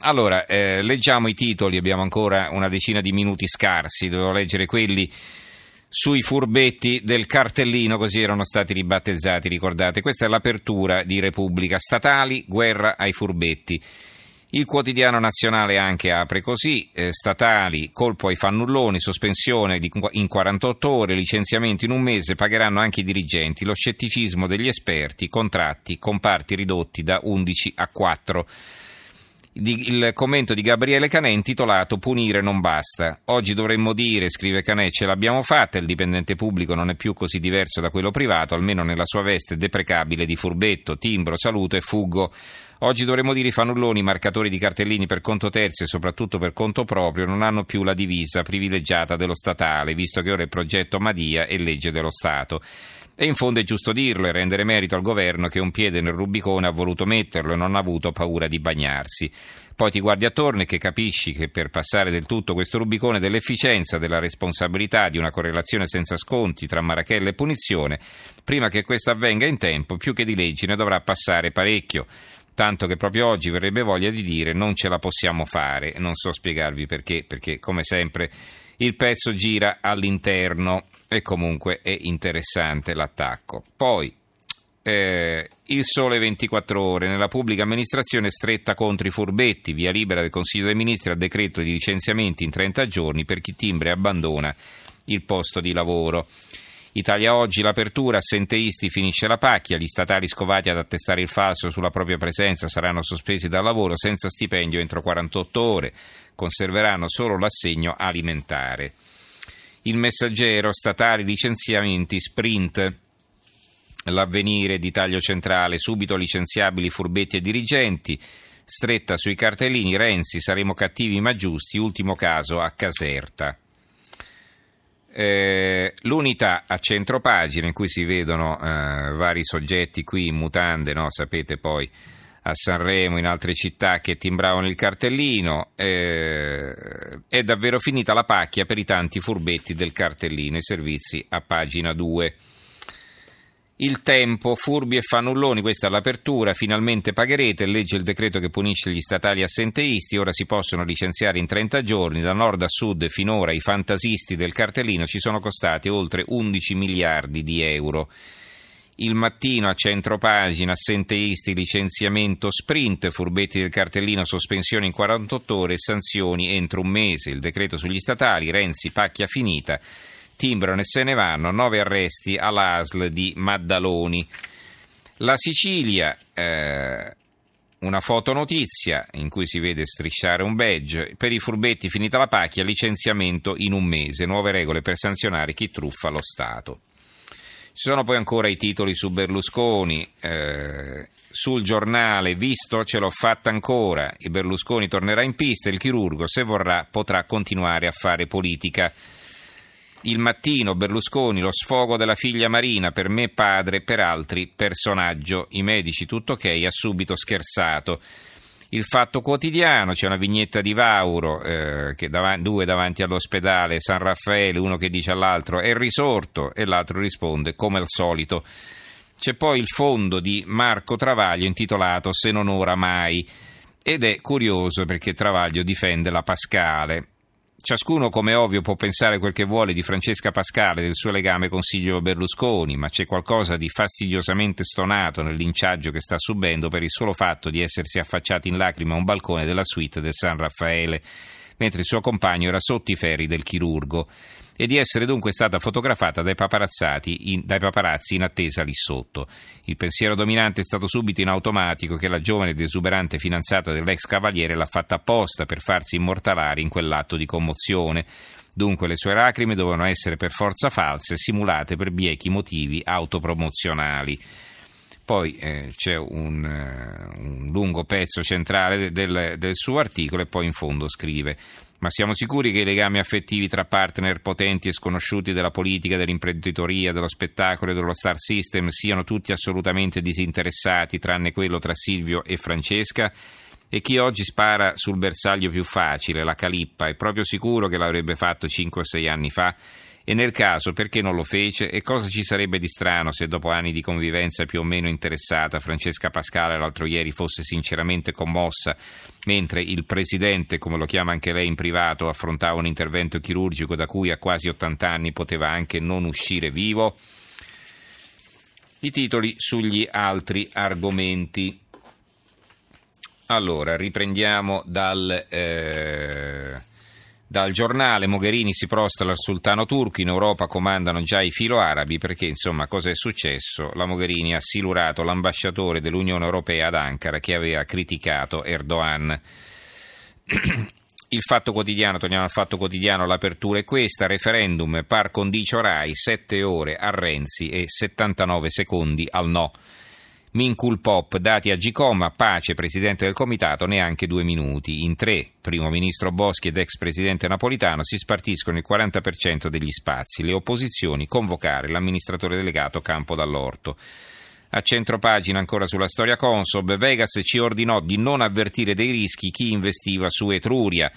Allora, eh, leggiamo i titoli, abbiamo ancora una decina di minuti scarsi, dovevo leggere quelli sui furbetti del cartellino, così erano stati ribattezzati, ricordate. Questa è l'apertura di Repubblica. Statali, guerra ai furbetti. Il quotidiano nazionale anche apre così, eh, statali, colpo ai fannulloni, sospensione di, in 48 ore, licenziamento in un mese, pagheranno anche i dirigenti, lo scetticismo degli esperti, contratti, comparti ridotti da 11 a 4 il commento di Gabriele Canè intitolato Punire non basta. Oggi dovremmo dire, scrive Canè, ce l'abbiamo fatta, il dipendente pubblico non è più così diverso da quello privato, almeno nella sua veste deprecabile di furbetto, timbro, saluto e fuggo. Oggi dovremmo dire i fanulloni, marcatori di cartellini per conto terzi e soprattutto per conto proprio non hanno più la divisa privilegiata dello statale, visto che ora è progetto Madia e legge dello Stato. E in fondo è giusto dirlo e rendere merito al governo che un piede nel Rubicone ha voluto metterlo e non ha avuto paura di bagnarsi. Poi ti guardi attorno e che capisci che per passare del tutto questo Rubicone dell'efficienza, della responsabilità, di una correlazione senza sconti tra Marachella e punizione, prima che questo avvenga in tempo, più che di leggi ne dovrà passare parecchio tanto che proprio oggi verrebbe voglia di dire non ce la possiamo fare. Non so spiegarvi perché, perché come sempre il pezzo gira all'interno e comunque è interessante l'attacco. Poi eh, il sole 24 ore nella pubblica amministrazione stretta contro i furbetti, via libera del Consiglio dei Ministri al decreto di licenziamenti in 30 giorni per chi timbra e abbandona il posto di lavoro. Italia Oggi, l'apertura, assenteisti finisce la pacchia, gli statali scovati ad attestare il falso sulla propria presenza saranno sospesi dal lavoro senza stipendio entro 48 ore, conserveranno solo l'assegno alimentare. Il messaggero, statali, licenziamenti, sprint. L'avvenire di taglio centrale, subito licenziabili furbetti e dirigenti. Stretta sui cartellini, Renzi, saremo cattivi ma giusti, ultimo caso a Caserta. Eh, l'unità a centro pagina in cui si vedono eh, vari soggetti qui in mutande, no? sapete poi a Sanremo, in altre città che timbravano il cartellino. Eh, è davvero finita la pacchia per i tanti furbetti del cartellino, i servizi a pagina 2. Il tempo, furbi e fannulloni, questa è l'apertura, finalmente pagherete, legge il decreto che punisce gli statali assenteisti, ora si possono licenziare in 30 giorni, da nord a sud finora i fantasisti del cartellino ci sono costati oltre 11 miliardi di euro. Il mattino a centro pagina, assenteisti, licenziamento sprint, furbetti del cartellino, sospensione in 48 ore sanzioni entro un mese. Il decreto sugli statali, Renzi, pacchia finita, timbrano e se ne vanno, nove arresti all'ASL di Maddaloni. La Sicilia, eh, una fotonotizia in cui si vede strisciare un badge. Per i furbetti finita la pacchia, licenziamento in un mese, nuove regole per sanzionare chi truffa lo Stato. Ci sono poi ancora i titoli su Berlusconi, eh, sul giornale, visto ce l'ho fatta ancora, il Berlusconi tornerà in pista, il chirurgo se vorrà potrà continuare a fare politica. Il mattino, Berlusconi, lo sfogo della figlia Marina, per me padre, per altri personaggio. I medici, tutto ok, ha subito scherzato il Fatto Quotidiano, c'è una vignetta di Vauro, eh, dav- due davanti all'ospedale San Raffaele, uno che dice all'altro è risorto e l'altro risponde come al solito. C'è poi il fondo di Marco Travaglio intitolato Se non ora mai ed è curioso perché Travaglio difende la Pascale. Ciascuno, come ovvio, può pensare quel che vuole di Francesca Pascale e del suo legame con Silvio Berlusconi, ma c'è qualcosa di fastidiosamente stonato nel linciaggio che sta subendo per il solo fatto di essersi affacciato in lacrime a un balcone della suite del San Raffaele, mentre il suo compagno era sotto i ferri del chirurgo e di essere dunque stata fotografata dai, in, dai paparazzi in attesa lì sotto. Il pensiero dominante è stato subito in automatico che la giovane ed esuberante fidanzata dell'ex cavaliere l'ha fatta apposta per farsi immortalare in quell'atto di commozione. Dunque le sue lacrime dovevano essere per forza false, simulate per biechi motivi autopromozionali. Poi eh, c'è un, uh, un, lungo pezzo centrale del, del suo articolo e poi in fondo scrive ma siamo sicuri che i legami affettivi tra partner potenti e sconosciuti della politica, dell'imprenditoria, dello spettacolo e dello star system siano tutti assolutamente disinteressati, tranne quello tra Silvio e Francesca? E chi oggi spara sul bersaglio più facile, la Calippa, è proprio sicuro che l'avrebbe fatto 5 o 6 anni fa? E nel caso perché non lo fece? E cosa ci sarebbe di strano se dopo anni di convivenza più o meno interessata Francesca Pascale l'altro ieri fosse sinceramente commossa mentre il presidente, come lo chiama anche lei in privato, affrontava un intervento chirurgico da cui a quasi 80 anni poteva anche non uscire vivo? I titoli sugli altri argomenti. Allora, riprendiamo dal... Eh dal giornale Mogherini si prostra al sultano turco, in Europa comandano già i filo arabi perché insomma cosa è successo? La Mogherini ha silurato l'ambasciatore dell'Unione Europea ad Ankara che aveva criticato Erdogan. Il fatto quotidiano, torniamo al fatto quotidiano, l'apertura è questa, referendum par condicio Rai, 7 ore a Renzi e 79 secondi al no. Mincul Pop, dati a Gicoma, pace, presidente del comitato, neanche due minuti. In tre, primo ministro Boschi ed ex presidente napolitano, si spartiscono il 40% degli spazi. Le opposizioni, convocare l'amministratore delegato Campo Dall'Orto. A centro pagina ancora sulla storia Consob, Vegas ci ordinò di non avvertire dei rischi chi investiva su Etruria.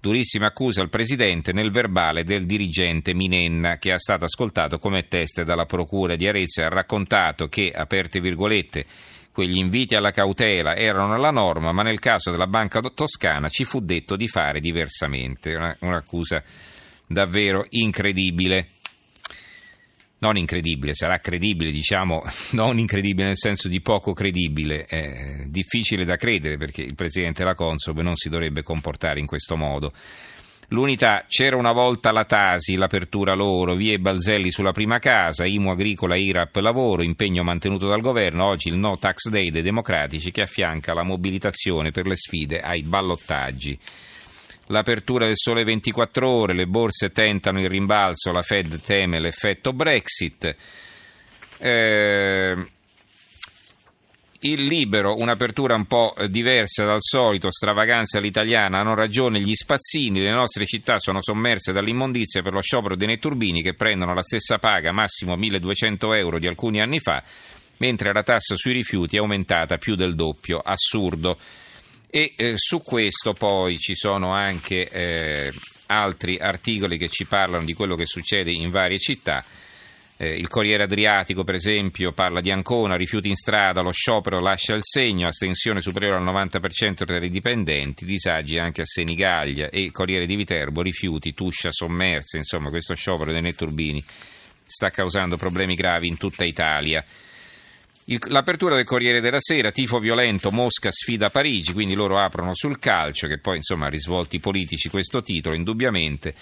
Durissima accusa al presidente nel verbale del dirigente Minenna che è stato ascoltato come teste dalla procura di Arezzo e ha raccontato che, aperte virgolette, quegli inviti alla cautela erano la norma, ma nel caso della Banca Toscana ci fu detto di fare diversamente. Una, un'accusa davvero incredibile non incredibile, sarà credibile, diciamo, non incredibile nel senso di poco credibile, è difficile da credere perché il Presidente della Consob non si dovrebbe comportare in questo modo. L'unità, c'era una volta la Tasi, l'apertura loro, vie Balzelli sulla prima casa, IMU agricola, IRAP lavoro, impegno mantenuto dal governo, oggi il no tax day dei democratici che affianca la mobilitazione per le sfide ai ballottaggi. L'apertura del sole 24 ore, le borse tentano il rimbalzo, la Fed teme l'effetto Brexit. Eh, il libero, un'apertura un po' diversa dal solito, stravaganza all'italiana, hanno ragione gli spazzini, le nostre città sono sommerse dall'immondizia per lo sciopero dei netturbini che prendono la stessa paga, massimo 1200 euro di alcuni anni fa, mentre la tassa sui rifiuti è aumentata più del doppio, assurdo. E eh, su questo poi ci sono anche eh, altri articoli che ci parlano di quello che succede in varie città. Eh, il Corriere Adriatico, per esempio, parla di Ancona, rifiuti in strada, lo sciopero lascia il segno, astensione superiore al 90% tra i dipendenti, disagi anche a Senigallia e il Corriere di Viterbo, rifiuti, tuscia sommersa, insomma questo sciopero dei netturbini sta causando problemi gravi in tutta Italia. Il, l'apertura del Corriere della Sera, tifo violento, Mosca sfida Parigi, quindi loro aprono sul calcio, che poi insomma risvolti politici questo titolo, indubbiamente.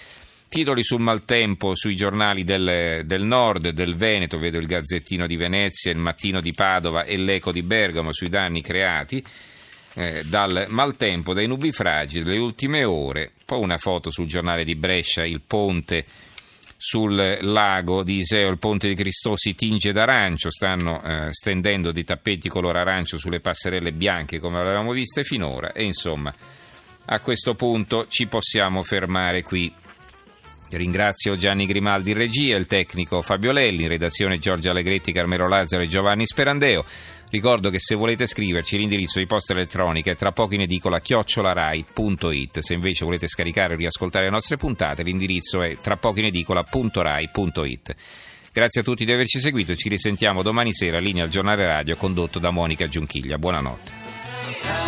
Titoli sul maltempo sui giornali del, del nord, del Veneto, vedo il Gazzettino di Venezia, il Mattino di Padova e l'Eco di Bergamo sui danni creati eh, dal maltempo, dai nubifragi delle ultime ore. Poi una foto sul giornale di Brescia, il ponte sul lago di Iseo il ponte di Cristo si tinge d'arancio, stanno eh, stendendo dei tappeti color arancio sulle passerelle bianche come avevamo viste finora e insomma a questo punto ci possiamo fermare qui. Ringrazio Gianni Grimaldi in regia, il tecnico Fabio Lelli, in redazione Giorgio Allegretti, Carmelo Lazzaro e Giovanni Sperandeo. Ricordo che se volete scriverci l'indirizzo di posta elettronica è tra poco in edicola chiocciolarai.it. Se invece volete scaricare o riascoltare le nostre puntate, l'indirizzo è tra poco in edicola.rai.it. Grazie a tutti di averci seguito, ci risentiamo domani sera, linea al giornale radio condotto da Monica Giunchiglia. Buonanotte.